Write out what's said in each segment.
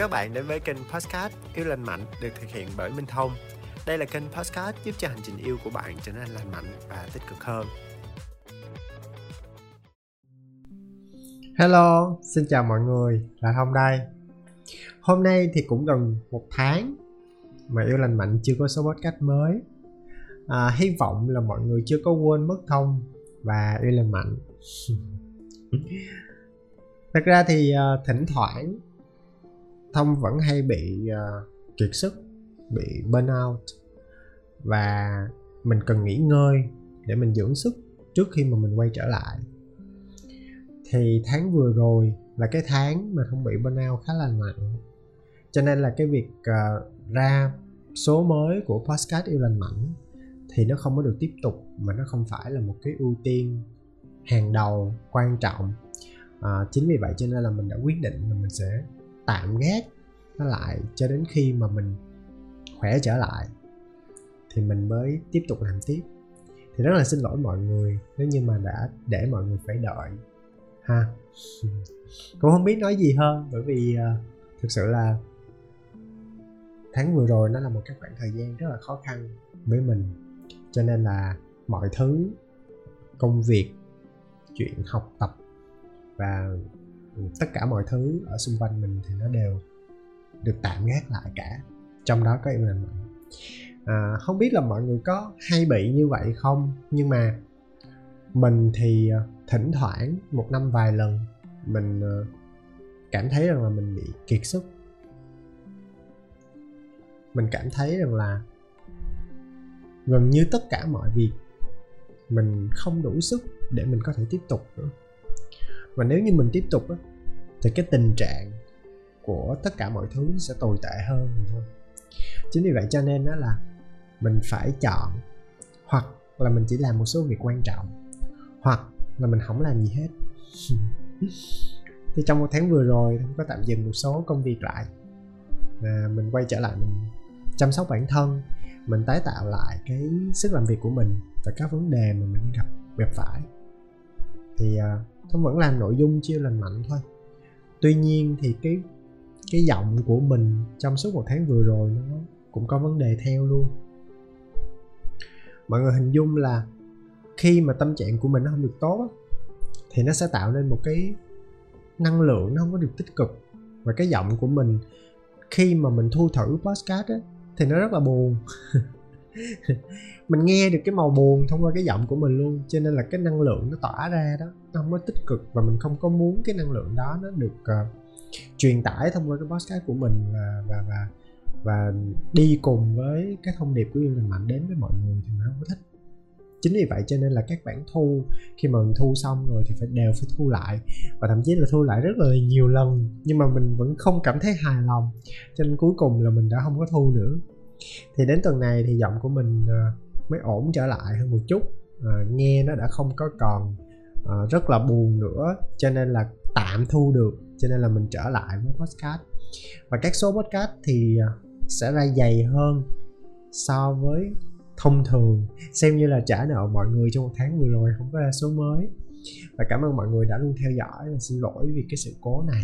các bạn đến với kênh Podcast Yêu Lành Mạnh được thực hiện bởi Minh Thông. Đây là kênh Podcast giúp cho hành trình yêu của bạn trở nên lành mạnh và tích cực hơn. Hello, xin chào mọi người, là Thông đây. Hôm nay thì cũng gần một tháng mà Yêu Lành Mạnh chưa có số podcast mới. À, hy vọng là mọi người chưa có quên mất Thông và Yêu Lành Mạnh. Thật ra thì uh, thỉnh thoảng thông vẫn hay bị uh, kiệt sức bị burnout và mình cần nghỉ ngơi để mình dưỡng sức trước khi mà mình quay trở lại. Thì tháng vừa rồi là cái tháng mà không bị burnout khá là nặng. Cho nên là cái việc uh, ra số mới của podcast yêu lành mạnh thì nó không có được tiếp tục mà nó không phải là một cái ưu tiên hàng đầu quan trọng. À, chính vì vậy cho nên là mình đã quyết định là mình sẽ tạm gác nó lại cho đến khi mà mình khỏe trở lại thì mình mới tiếp tục làm tiếp. Thì rất là xin lỗi mọi người nếu như mà đã để mọi người phải đợi ha. Cũng không biết nói gì hơn bởi vì uh, thực sự là tháng vừa rồi nó là một cái khoảng thời gian rất là khó khăn với mình. Cho nên là mọi thứ công việc chuyện học tập và Ừ, tất cả mọi thứ ở xung quanh mình thì nó đều được tạm gác lại cả. Trong đó có yêu lành mạnh. À, không biết là mọi người có hay bị như vậy không? Nhưng mà mình thì à, thỉnh thoảng một năm vài lần mình à, cảm thấy rằng là mình bị kiệt sức. Mình cảm thấy rằng là gần như tất cả mọi việc mình không đủ sức để mình có thể tiếp tục nữa và nếu như mình tiếp tục á thì cái tình trạng của tất cả mọi thứ sẽ tồi tệ hơn thôi. Chính vì vậy cho nên đó là mình phải chọn hoặc là mình chỉ làm một số việc quan trọng hoặc là mình không làm gì hết. Thì trong một tháng vừa rồi tôi có tạm dừng một số công việc lại và mình quay trở lại mình chăm sóc bản thân mình tái tạo lại cái sức làm việc của mình và các vấn đề mà mình gặp gặp phải. Thì uh, thông vẫn làm nội dung chia lành mạnh thôi. Tuy nhiên thì cái cái giọng của mình trong suốt một tháng vừa rồi nó cũng có vấn đề theo luôn. Mọi người hình dung là khi mà tâm trạng của mình nó không được tốt thì nó sẽ tạo nên một cái năng lượng nó không có được tích cực. Và cái giọng của mình, khi mà mình thu thử podcast á, thì nó rất là buồn. mình nghe được cái màu buồn thông qua cái giọng của mình luôn cho nên là cái năng lượng nó tỏa ra đó nó không có tích cực và mình không có muốn cái năng lượng đó nó được uh, truyền tải thông qua cái podcast của mình và và và và đi cùng với cái thông điệp của yêu lành mạnh đến với mọi người thì mình không có thích. Chính vì vậy cho nên là các bản thu khi mà mình thu xong rồi thì phải đều phải thu lại. Và thậm chí là thu lại rất là nhiều lần nhưng mà mình vẫn không cảm thấy hài lòng. Cho nên cuối cùng là mình đã không có thu nữa thì đến tuần này thì giọng của mình ờ, mới ổn trở lại hơn một chút. À, nghe nó đã không có còn à, rất là buồn nữa cho nên là tạm thu được cho nên là mình trở lại với podcast. Và các số podcast thì sẽ ra dày hơn so với thông thường. Xem như là trả nợ mọi người trong một tháng vừa rồi không có ra số mới. Và cảm ơn mọi người đã luôn theo dõi và xin lỗi vì cái sự cố này.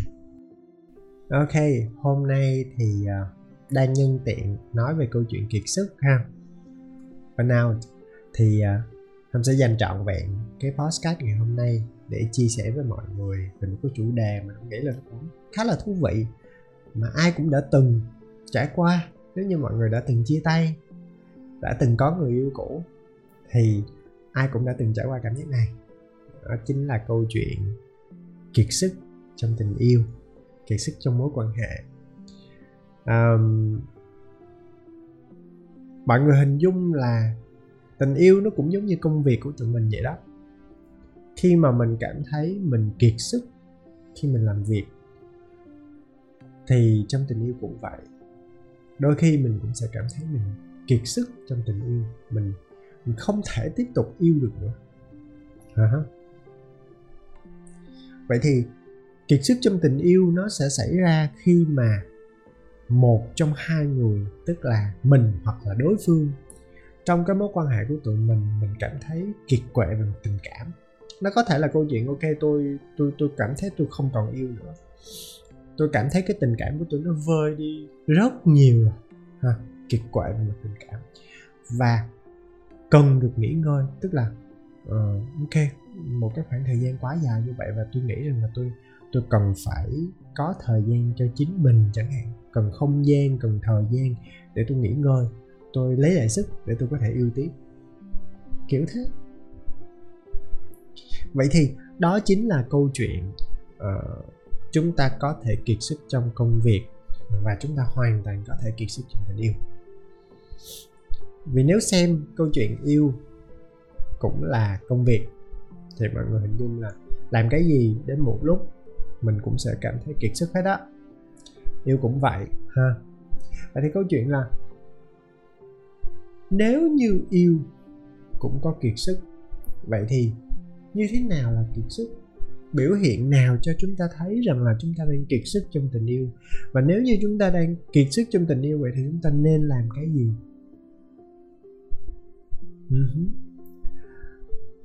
Ok hôm nay thì đang nhân tiện nói về câu chuyện kiệt sức ha. Burnout thì à, Hâm sẽ dành trọn vẹn cái podcast ngày hôm nay để chia sẻ với mọi người về một cái chủ đề mà Hâm nghĩ là nó cũng khá là thú vị, mà ai cũng đã từng trải qua nếu như mọi người đã từng chia tay, đã từng có người yêu cũ, thì ai cũng đã từng trải qua cảm giác này. Đó chính là câu chuyện kiệt sức trong tình yêu, kiệt sức trong mối quan hệ um, mọi người hình dung là tình yêu nó cũng giống như công việc của tụi mình vậy đó. Khi mà mình cảm thấy mình kiệt sức khi mình làm việc thì trong tình yêu cũng vậy. Đôi khi mình cũng sẽ cảm thấy mình kiệt sức trong tình yêu mình mình không thể tiếp tục yêu được nữa. Uh-huh. vậy thì kiệt sức trong tình yêu nó sẽ xảy ra khi mà một trong hai người tức là mình hoặc là đối phương. Trong cái mối quan hệ của tụi mình mình cảm thấy kiệt quệ về mặt tình cảm. Nó có thể là câu chuyện ok tôi tôi tôi cảm thấy tôi không còn yêu nữa. Tôi cảm thấy cái tình cảm của tôi nó vơi đi rất nhiều rồi. Ha kiệt quệ về mặt tình cảm. Và cần được nghỉ ngơi tức là uh, ok một cái khoảng thời gian quá dài như vậy và tôi nghĩ rằng là tôi tôi cần phải có thời gian cho chính mình chẳng hạn cần không gian cần thời gian để tôi nghỉ ngơi. Tôi lấy lại sức để tôi có thể yêu tiếp. Kiểu thế. Vậy thì đó chính là câu chuyện uh, chúng ta có thể kiệt sức trong công việc và chúng ta hoàn toàn có thể kiệt sức trong tình yêu. Vì nếu xem câu chuyện yêu cũng là công việc thì mọi người hình dung là làm cái gì đến một lúc mình cũng sẽ cảm thấy kiệt sức hết á yêu cũng vậy ha. Vậy thì câu chuyện là nếu như yêu cũng có kiệt sức vậy thì như thế nào là kiệt sức? Biểu hiện nào cho chúng ta thấy rằng là chúng ta đang kiệt sức trong tình yêu? Và nếu như chúng ta đang kiệt sức trong tình yêu vậy thì chúng ta nên làm cái gì? Uh-huh.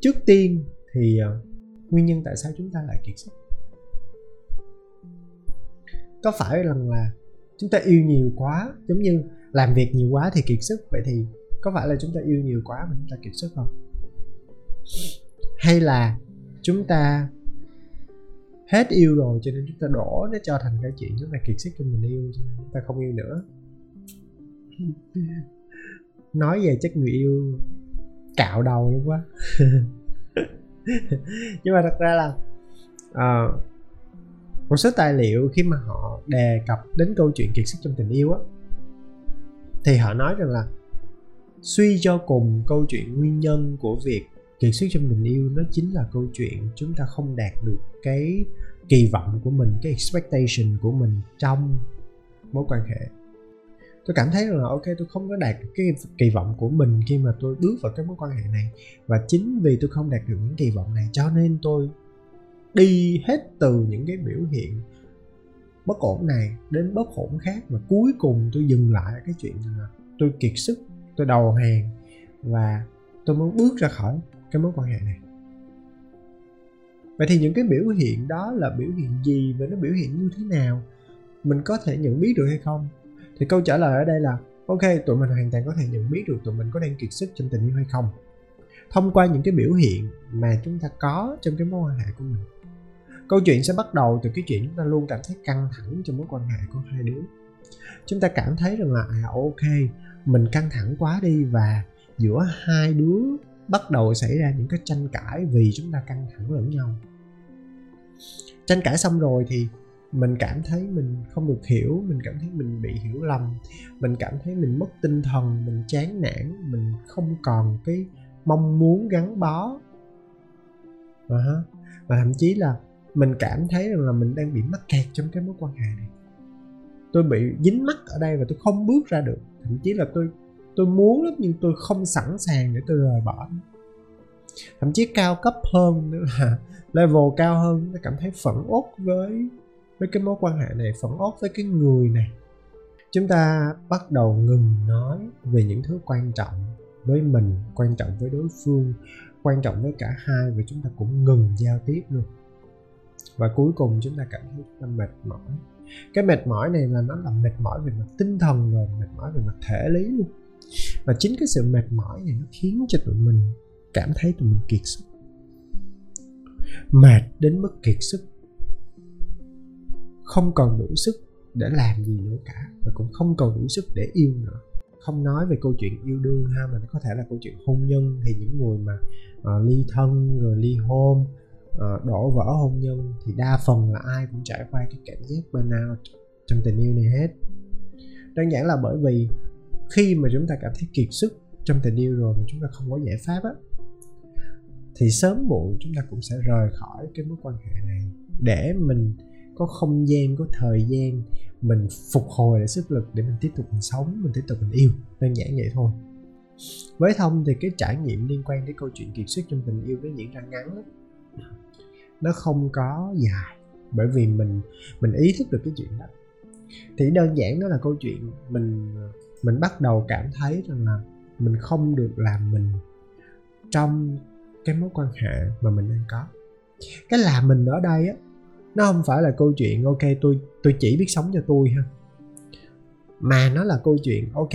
trước tiên thì uh, nguyên nhân tại sao chúng ta lại kiệt sức? Có phải rằng là chúng ta yêu nhiều quá giống như làm việc nhiều quá thì kiệt sức vậy thì có phải là chúng ta yêu nhiều quá mà chúng ta kiệt sức không? Hay là chúng ta hết yêu rồi cho nên chúng ta đổ nó cho thành cái chuyện chúng ta kiệt sức trong mình yêu cho nên chúng ta không yêu nữa? Nói về chất người yêu cạo đầu luôn quá. Nhưng mà thật ra là uh, một số tài liệu khi mà họ đề cập đến câu chuyện kiệt sức trong tình yêu á, thì họ nói rằng là suy cho cùng câu chuyện nguyên nhân của việc kiệt sức trong tình yêu nó chính là câu chuyện chúng ta không đạt được cái kỳ vọng của mình, cái expectation của mình trong mối quan hệ. Tôi cảm thấy rằng là, ok, tôi không có đạt cái kỳ vọng của mình khi mà tôi bước vào cái mối quan hệ này và chính vì tôi không đạt được những kỳ vọng này cho nên tôi đi hết từ những cái biểu hiện bất ổn này đến bất ổn khác mà cuối cùng tôi dừng lại cái chuyện là tôi kiệt sức, tôi đầu hàng và tôi muốn bước ra khỏi cái mối quan hệ này. Vậy thì những cái biểu hiện đó là biểu hiện gì và nó biểu hiện như thế nào? Mình có thể nhận biết được hay không? Thì câu trả lời ở đây là, ok, tụi mình hoàn toàn có thể nhận biết được tụi mình có đang kiệt sức trong tình yêu hay không thông qua những cái biểu hiện mà chúng ta có trong cái mối quan hệ của mình. Câu chuyện sẽ bắt đầu từ cái chuyện chúng ta luôn cảm thấy căng thẳng trong mối quan hệ của hai đứa. Chúng ta cảm thấy rằng là à ok, mình căng thẳng quá đi và giữa hai đứa bắt đầu xảy ra những cái tranh cãi vì chúng ta căng thẳng lẫn nhau. Tranh cãi xong rồi thì mình cảm thấy mình không được hiểu, mình cảm thấy mình bị hiểu lầm, mình cảm thấy mình mất tinh thần, mình chán nản, mình không còn cái mong muốn gắn bó. Uh-huh. và thậm chí là mình cảm thấy rằng là mình đang bị mắc kẹt trong cái mối quan hệ này. Tôi bị dính mắc ở đây và tôi không bước ra được. Thậm chí là tôi tôi muốn lắm nhưng tôi không sẵn sàng để tôi rời bỏ. Thậm chí cao cấp hơn nữa là level cao hơn, tôi cảm thấy phẫn uất với với cái mối quan hệ này, phẫn uất với cái người này. Chúng ta bắt đầu ngừng nói về những thứ quan trọng với mình, quan trọng với đối phương, quan trọng với cả hai và chúng ta cũng ngừng giao tiếp luôn. Và cuối cùng chúng ta cảm thấy chúng ta mệt mỏi. Cái mệt mỏi này là nó là mệt mỏi về mặt tinh thần rồi, mệt mỏi về mặt thể lý luôn. Và chính cái sự mệt mỏi này nó khiến cho tụi mình cảm thấy tụi mình kiệt sức. Mệt đến mức kiệt sức. Không còn đủ sức để làm gì nữa cả và cũng không còn đủ sức để yêu nữa không nói về câu chuyện yêu đương ha mà nó có thể là câu chuyện hôn nhân. Thì những người mà uh, ly thân rồi ly hôn uh, đổ vỡ hôn nhân thì đa phần là ai cũng trải qua cái cảm giác burnout trong tình yêu này hết. Đơn giản là bởi vì khi mà chúng ta cảm thấy kiệt sức trong tình yêu rồi mà chúng ta không có giải pháp á thì sớm muộn chúng ta cũng sẽ rời khỏi cái mối quan hệ này để mình có không gian có thời gian mình phục hồi lại sức lực để mình tiếp tục mình sống, mình tiếp tục mình yêu. Đơn giản vậy thôi. Với thông thì cái trải nghiệm liên quan đến câu chuyện kiệt sức trong tình yêu nó diễn ra ngắn lắm. Nó không có dài, bởi vì mình mình ý thức được cái chuyện đó. Thì đơn giản đó là câu chuyện mình mình bắt đầu cảm thấy rằng là mình không được làm mình trong cái mối quan hệ mà mình đang có. Cái làm mình ở đây á nó không phải là câu chuyện, ok, tôi tôi chỉ biết sống cho tôi ha. Mà nó là câu chuyện, ok,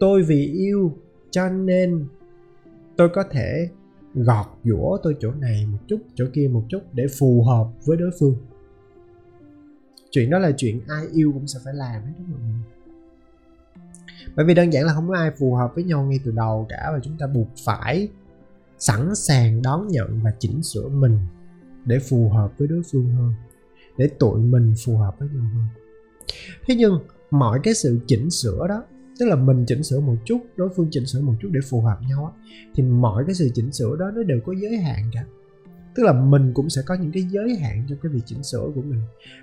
tôi vì yêu cho nên tôi có thể gọt giũa tôi chỗ này một chút, chỗ kia một chút để phù hợp với đối phương. Chuyện đó là chuyện ai yêu cũng sẽ phải làm hết đúng không bởi vì đơn giản là không có ai phù hợp với nhau ngay từ đầu cả và chúng ta buộc phải sẵn sàng đón nhận và chỉnh sửa mình để phù hợp với đối phương hơn để tụi mình phù hợp với nhau hơn. Thế nhưng mọi cái sự chỉnh sửa đó tức là mình chỉnh sửa một chút đối phương chỉnh sửa một chút để phù hợp nhau á thì mọi cái sự chỉnh sửa đó nó đều có giới hạn cả. Tức là mình cũng sẽ có những cái giới hạn trong cái việc chỉnh sửa của mình.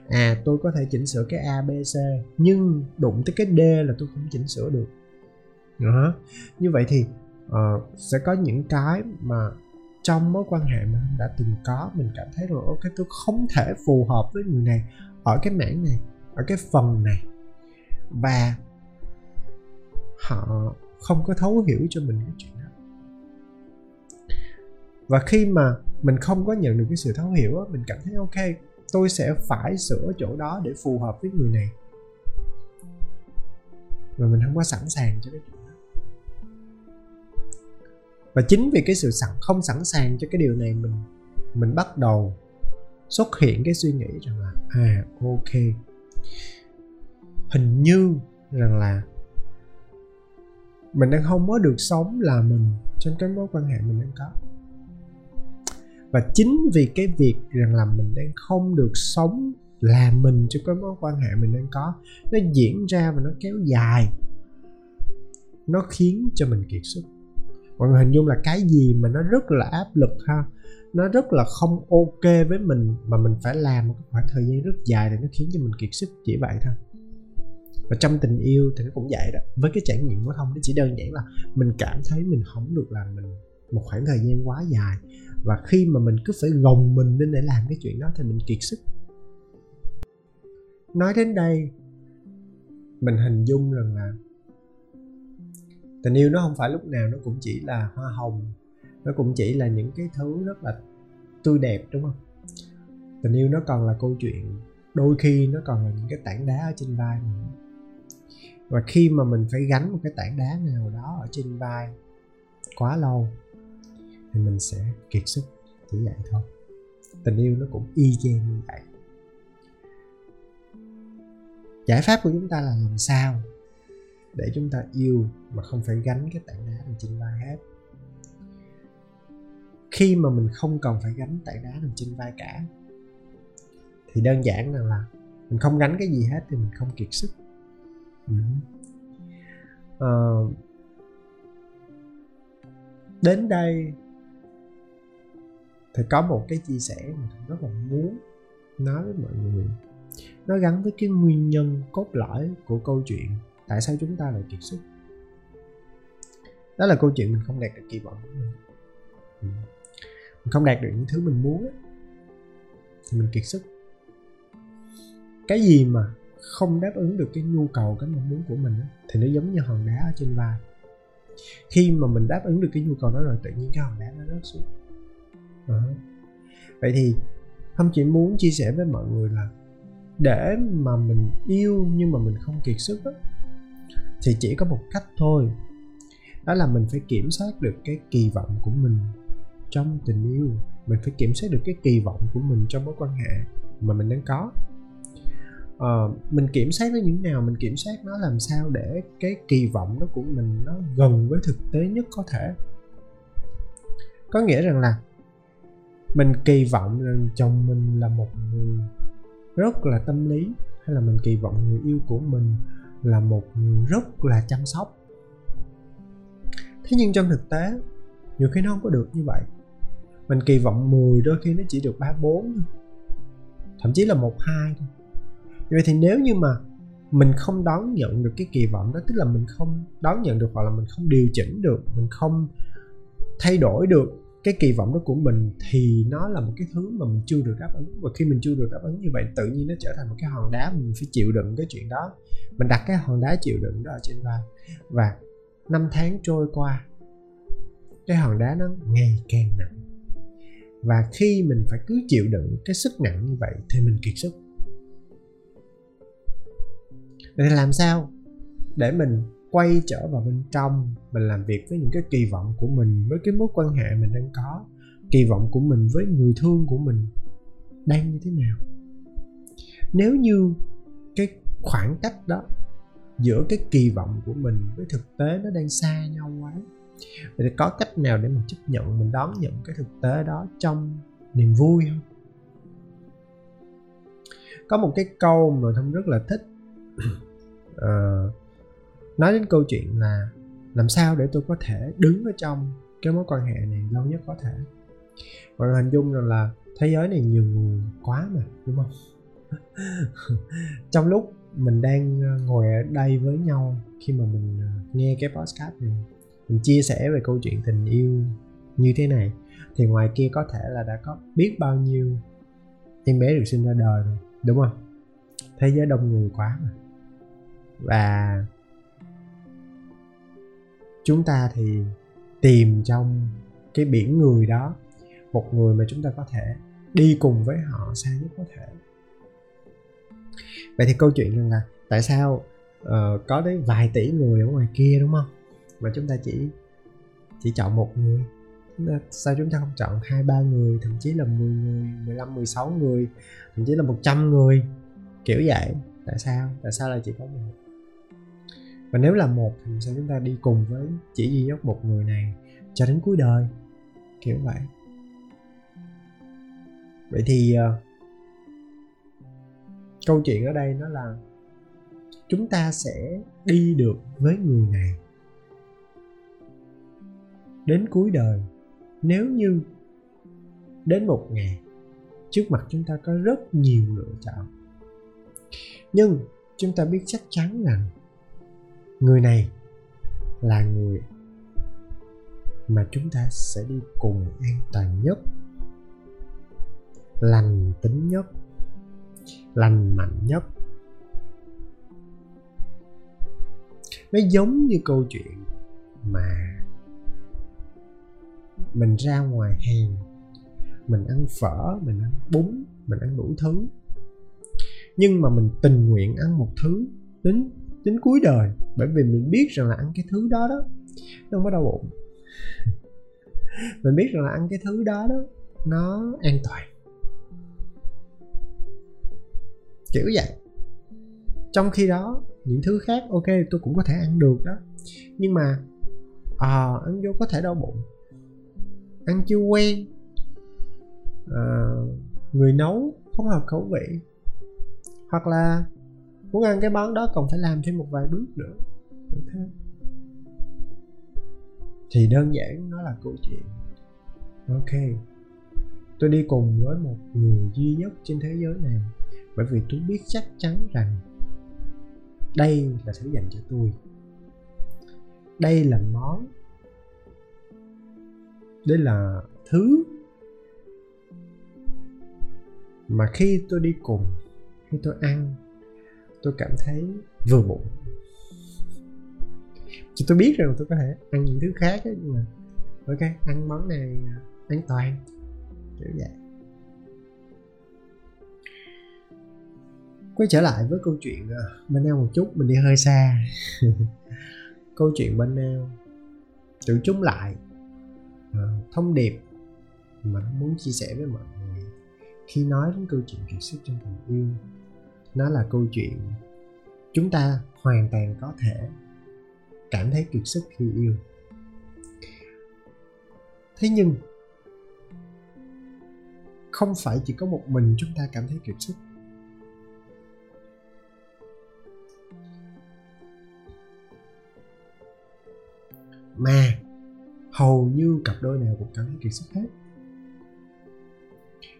À tôi có thể chỉnh sửa cái a b c nhưng đụng tới cái d là tôi không chỉnh sửa được. Đó. như vậy thì uh, sẽ có những cái mà trong mối quan hệ mà đã từng có, mình cảm thấy rồi ok tôi không thể phù hợp với người này, ở cái mảng này, ở cái phần này. Và họ không có thấu hiểu cho mình cái chuyện đó. Và khi mà mình không có nhận được cái sự thấu hiểu mình cảm thấy, ok, tôi sẽ phải sửa chỗ đó để phù hợp với người này. Và mình không có sẵn sàng cho cái chuyện và chính vì cái sự sẵn, không sẵn sàng cho cái điều này, mình mình bắt đầu xuất hiện cái suy nghĩ rằng là à ok. Hình như rằng là mình đang không có được sống là mình trong cái mối quan hệ mình đang có. Và chính vì cái việc rằng là mình đang không được sống là mình trong cái mối quan hệ mình đang có, nó diễn ra và nó kéo dài. Nó khiến cho mình kiệt sức mọi người hình dung là cái gì mà nó rất là áp lực ha? Nó rất là không ok với mình, mà mình phải làm một khoảng thời gian rất dài thì nó khiến cho mình kiệt sức chỉ vậy thôi. Và trong tình yêu thì nó cũng vậy đó. Với cái trải nghiệm của thông, nó chỉ đơn giản là mình cảm thấy mình không được làm mình một khoảng thời gian quá dài. Và khi mà mình cứ phải gồng mình lên để làm cái chuyện đó thì mình kiệt sức. Nói đến đây, mình hình dung rằng là tình yêu nó không phải lúc nào nó cũng chỉ là hoa hồng, nó cũng chỉ là những cái thứ rất là tươi đẹp, đúng không? Tình yêu nó còn là câu chuyện, đôi khi nó còn là những cái tảng đá ở trên vai mình. Và khi mà mình phải gánh một cái tảng đá nào đó ở trên vai quá lâu, thì mình sẽ kiệt sức, chỉ vậy thôi. Tình yêu nó cũng y chang như vậy. Giải pháp của chúng ta là làm sao để chúng ta yêu mà không phải gánh cái tảng đá nằm trên vai hết. Khi mà mình không cần phải gánh tảng đá nằm trên vai cả thì đơn giản là, là mình không gánh cái gì hết thì mình không kiệt sức. Ừ. à, đến đây thì có một cái chia sẻ mà thầy rất là muốn nói với mọi người. Nó gắn với cái nguyên nhân cốt lõi của câu chuyện tại sao chúng ta lại kiệt sức? Đó là câu chuyện mình không đạt được kỳ vọng của mình. Ừ. Mình không đạt được những thứ mình muốn thì mình kiệt sức. Cái gì mà không đáp ứng được cái nhu cầu cái mong muốn của mình thì nó giống như hòn đá ở trên vai. Khi mà mình đáp ứng được cái nhu cầu đó rồi tự nhiên cái hòn đá nó rớt xuống. À. vậy thì không chỉ muốn chia sẻ với mọi người là để mà mình yêu nhưng mà mình không kiệt sức đó, thì chỉ có một cách thôi. Đó là mình phải kiểm soát được cái kỳ vọng của mình trong tình yêu. Mình phải kiểm soát được cái kỳ vọng của mình trong mối quan hệ mà mình đang có. Uh, mình kiểm soát nó như thế nào? Mình kiểm soát nó làm sao để cái kỳ vọng đó của mình nó gần với thực tế nhất có thể. Có nghĩa rằng là mình kỳ vọng rằng chồng mình là một người rất là tâm lý hay là mình kỳ vọng người yêu của mình là một người rất là chăm sóc. Thế nhưng trong thực tế, nhiều khi nó không có được như vậy. Mình kỳ vọng 10 đôi khi nó chỉ được 3 4 thôi, thậm chí là một hai thôi. Vậy thì nếu như mà mình không đón nhận được cái kỳ vọng đó, tức là mình không đón nhận được hoặc là mình không điều chỉnh được, mình không thay đổi được cái kỳ vọng đó của mình thì nó là một cái thứ mà mình chưa được đáp ứng. Và khi mình chưa được đáp ứng như vậy, tự nhiên nó trở thành một cái hòn đá mình phải chịu đựng cái chuyện đó. Mình đặt cái hòn đá chịu đựng đó ở trên vai. Và năm tháng trôi qua, cái hòn đá nó ngày càng nặng. Và khi mình phải cứ chịu đựng cái sức nặng như vậy thì mình kiệt sức. Vậy thì làm sao để mình quay trở vào bên trong mình làm việc với những cái kỳ vọng của mình với cái mối quan hệ mình đang có kỳ vọng của mình với người thương của mình đang như thế nào. Nếu như cái khoảng cách đó giữa cái kỳ vọng của mình với thực tế nó đang xa nhau quá vậy thì có cách nào để mình chấp nhận mình đón nhận cái thực tế đó trong niềm vui không? Có một cái câu mà thông rất là thích. Uh, nói đến câu chuyện là làm sao để tôi có thể đứng ở trong cái mối quan hệ này lâu nhất có thể. Mọi người hình dung rằng là thế giới này nhiều người quá mà, đúng không? Trong lúc mình đang ờ, ngồi ở đây với nhau khi mà mình ờ, nghe cái podcast này, mình chia sẻ về câu chuyện tình yêu như thế này, thì ngoài kia có thể là đã có biết bao nhiêu em bé được sinh ra đời rồi, đúng không? Thế giới đông người quá mà. Và chúng ta thì tìm trong cái biển người đó một người mà chúng ta có thể đi cùng với họ xa nhất có thể. Vậy thì câu chuyện rằng là tại sao uh, có đến vài tỷ người ở ngoài kia đúng không? Mà chúng ta chỉ chỉ chọn một người. Sao chúng ta không chọn hai ba người thậm chí là 10 người 15 16 người thậm chí là 100 người? Kiểu vậy. Tại sao? Tại sao lại chỉ có một và nếu là một thì sao chúng ta đi cùng với chỉ duy nhất một người này cho đến cuối đời? Kiểu vậy. Vậy thì uh, câu chuyện ở đây nó là chúng ta sẽ đi được với người này đến cuối đời. Nếu như đến một ngày trước mặt chúng ta có rất nhiều lựa chọn. Nhưng chúng ta biết chắc chắn rằng người này là người mà chúng ta sẽ đi cùng an toàn nhất, lành tính nhất, lành mạnh nhất. Nó giống như câu chuyện mà mình ra ngoài hàng, mình ăn phở, mình ăn bún, mình ăn đủ thứ. Nhưng mà mình tình nguyện ăn một thứ đến đến cuối đời bởi vì mình biết rằng là ăn cái thứ đó đó nó không có đau bụng. Mình biết rằng là ăn cái thứ đó đó nó an toàn. Kiểu vậy. Trong khi đó những thứ khác ok tôi cũng có thể ăn được đó. Nhưng mà à, ăn vô có thể đau bụng. Ăn chưa quen. À, người nấu không hợp khẩu vị. Hoặc là muốn ăn cái món đó còn phải làm thêm một vài bước nữa. Thế thì đơn giản, nó là câu chuyện. Ok. Tôi đi cùng với một người duy nhất trên thế giới này, bởi vì tôi biết chắc chắn rằng đây là thứ dành cho tôi. Đây là món, đây là thứ mà khi tôi đi cùng, khi tôi ăn tôi cảm thấy vừa bụng chứ tôi biết rằng tôi có thể ăn những thứ khác ấy, nhưng mà ok ăn món này à, an toàn kiểu vậy. Quay trở lại với câu chuyện à, bên nào một chút mình đi hơi xa. Câu chuyện bên nào tự chúng lại à, thông điệp mà muốn chia sẻ với mọi người khi nói đến câu chuyện kiệt sức trong tình yêu nó là câu chuyện chúng ta hoàn toàn có thể cảm thấy kiệt sức khi yêu. Thế nhưng, không phải chỉ có một mình chúng ta cảm thấy kiệt sức. Mà hầu như cặp đôi nào cũng cảm thấy kiệt sức hết.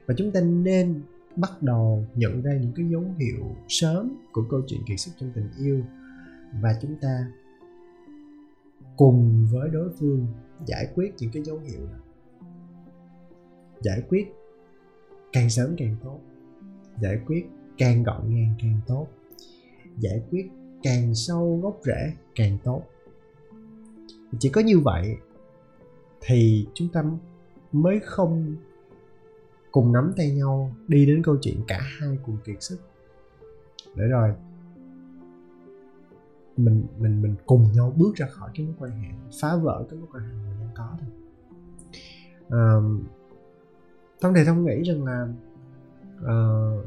Và chúng ta nên bắt đầu nhận ra những cái dấu hiệu sớm của câu chuyện kiệt sức trong tình yêu. Và chúng ta cùng với đối phương giải quyết những cái dấu hiệu đó. Giải quyết càng sớm càng tốt. Giải quyết càng gọn gàng càng tốt. Giải quyết càng sâu gốc rễ càng tốt. Chỉ có như vậy thì chúng ta mới không cùng nắm tay nhau đi đến câu chuyện cả hai cùng kiệt sức. Để rồi mình mình mình cùng nhau bước ra khỏi cái mối quan hệ phá vỡ cái mối quan hệ mình đang có thôi. À, thông thì thông nghĩ rằng là uh,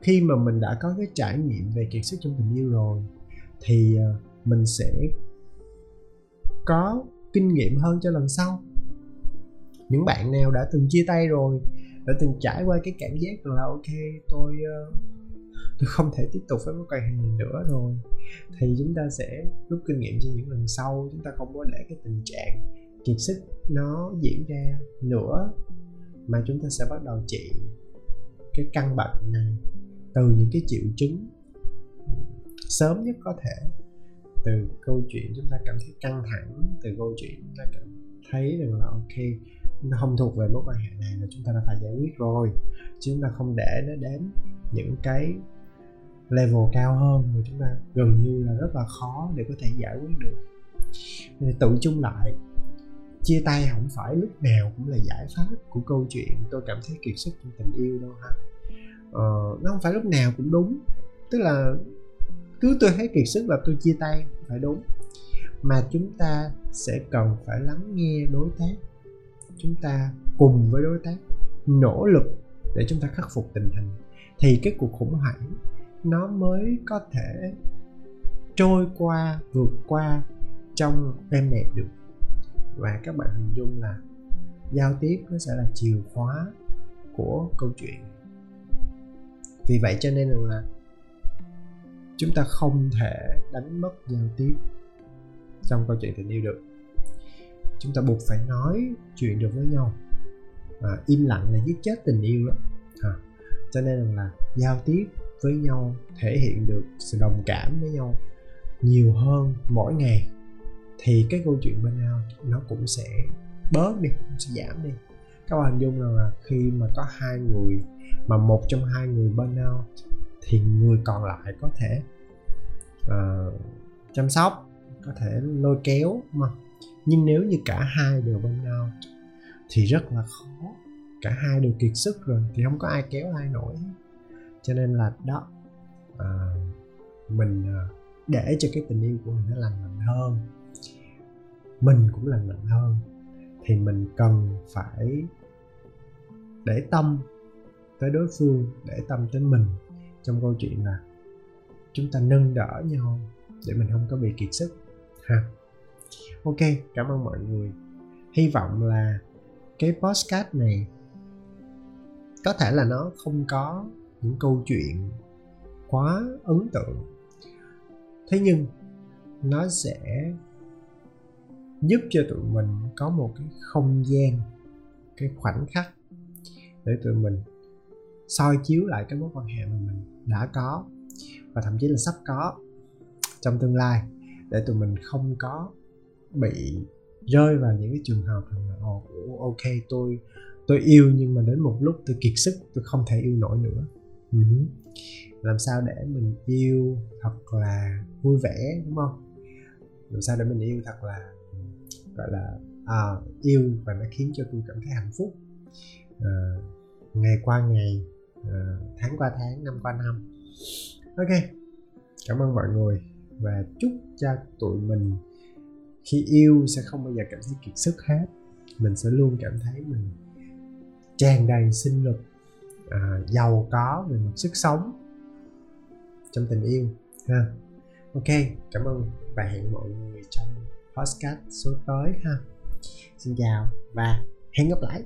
khi mà mình đã có cái trải nghiệm về kiệt sức trong tình yêu rồi thì uh, mình sẽ có kinh nghiệm hơn cho lần sau. Những bạn nào đã từng chia tay rồi đã từng trải qua cái cảm giác là ok tôi uh, tôi không thể tiếp tục với mối quan hệ này nữa rồi. Thì chúng ta sẽ rút kinh nghiệm cho những lần sau chúng ta không có để cái tình trạng kiệt sức nó diễn ra nữa mà chúng ta sẽ bắt đầu trị cái căn bệnh này từ những cái triệu chứng sớm nhất có thể. Từ câu chuyện chúng ta cảm thấy căng thẳng từ câu chuyện chúng ta cảm thấy rằng là ok nó không thuộc về mối quan hệ này là chúng ta đã phải giải quyết rồi. Chứ chúng ta không để nó đến những cái level cao hơn mà chúng ta gần như là rất là khó để có thể giải quyết được. Thì tự chung lại chia tay không phải lúc nào cũng là giải pháp của câu chuyện tôi cảm thấy kiệt sức trong tình yêu đâu ha. Ờ, nó không phải lúc nào cũng đúng. Tức là cứ tôi thấy kiệt sức là tôi chia tay phải đúng. Mà chúng ta sẽ cần phải lắng nghe đối tác chúng ta cùng với đối tác nỗ lực để chúng ta khắc phục tình hình, thì cái cuộc khủng hoảng nó mới có thể trôi qua, vượt qua trong êm đẹp được. Và các bạn hình dung là giao tiếp nó sẽ là chìa khóa của câu chuyện. Vì vậy cho nên là chúng ta không thể đánh mất giao tiếp trong câu chuyện tình yêu được chúng ta buộc phải nói chuyện được với nhau. À, im lặng là giết chết tình yêu đó. À, cho nên là giao tiếp với nhau thể hiện được sự đồng cảm với nhau nhiều hơn mỗi ngày thì cái câu chuyện bên nhau nó cũng sẽ bớt đi cũng sẽ giảm đi. Các bạn hình dung rằng là khi mà có hai người mà một trong hai người bên nhau thì người còn lại có thể uh, chăm sóc có thể lôi kéo mà nhưng nếu như cả hai đều bên nhau thì rất là khó. Cả hai đều kiệt sức rồi thì không có ai kéo ai nổi. Cho nên là đó à, mình à, để cho cái tình yêu của mình nó lành mạnh hơn mình cũng lành mạnh hơn thì mình cần phải để tâm tới đối phương để tâm tới mình trong câu chuyện là chúng ta nâng đỡ nhau để mình không có bị kiệt sức ha ok, cảm ơn mọi người. Hy vọng là cái podcast này có thể là nó không có những câu chuyện quá ấn tượng. Thế nhưng, nó sẽ giúp cho tụi mình có một cái không gian, cái khoảnh khắc để tụi mình soi chiếu lại cái mối quan hệ mà mình đã có và thậm chí là sắp có trong tương lai để tụi mình không có bị rơi vào những cái trường hợp là ồ ok tôi tôi yêu nhưng mà đến một lúc tôi kiệt sức tôi không thể yêu nổi nữa. Uh-huh. làm sao để mình yêu thật là vui vẻ đúng không? Làm sao để mình yêu thật là gọi là à, yêu và nó khiến cho tôi cảm thấy hạnh phúc. À, ngày qua ngày à, tháng qua tháng năm qua năm. Ok cảm ơn mọi người và chúc cho tụi mình khi yêu sẽ không bao giờ cảm thấy kiệt sức hết. Mình sẽ luôn cảm thấy mình tràn đầy sinh lực à, giàu có về mặt sức sống trong tình yêu ha. Ok cảm ơn và hẹn mọi người trong podcast số tới ha. Xin chào và hẹn gặp lại.